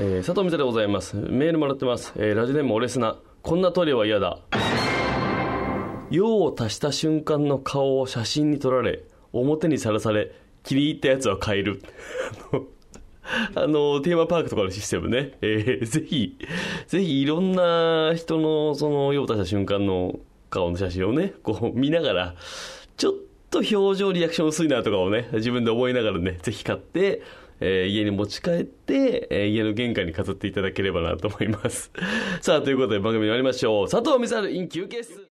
えー、佐藤美沙でございます。メールもらってます。えー、ラジオネームオレスナ。こんなトイレは嫌だ。用を足した瞬間の顔を写真に撮られ、表にさらされ、気に入ったやつは変える。あの、テーマパークとかのシステムね。えー、ぜひ、ぜひいろんな人の、その、用を足した瞬間の顔の写真をね、こう見ながら、ちょっと表情リアクション薄いなとかをね、自分で思いながらね、ぜひ買って、えー家に持ち帰って、えー家の玄関に飾っていただければなと思います。さあ、ということで番組に参りましょう。佐藤美沙る in 休憩室。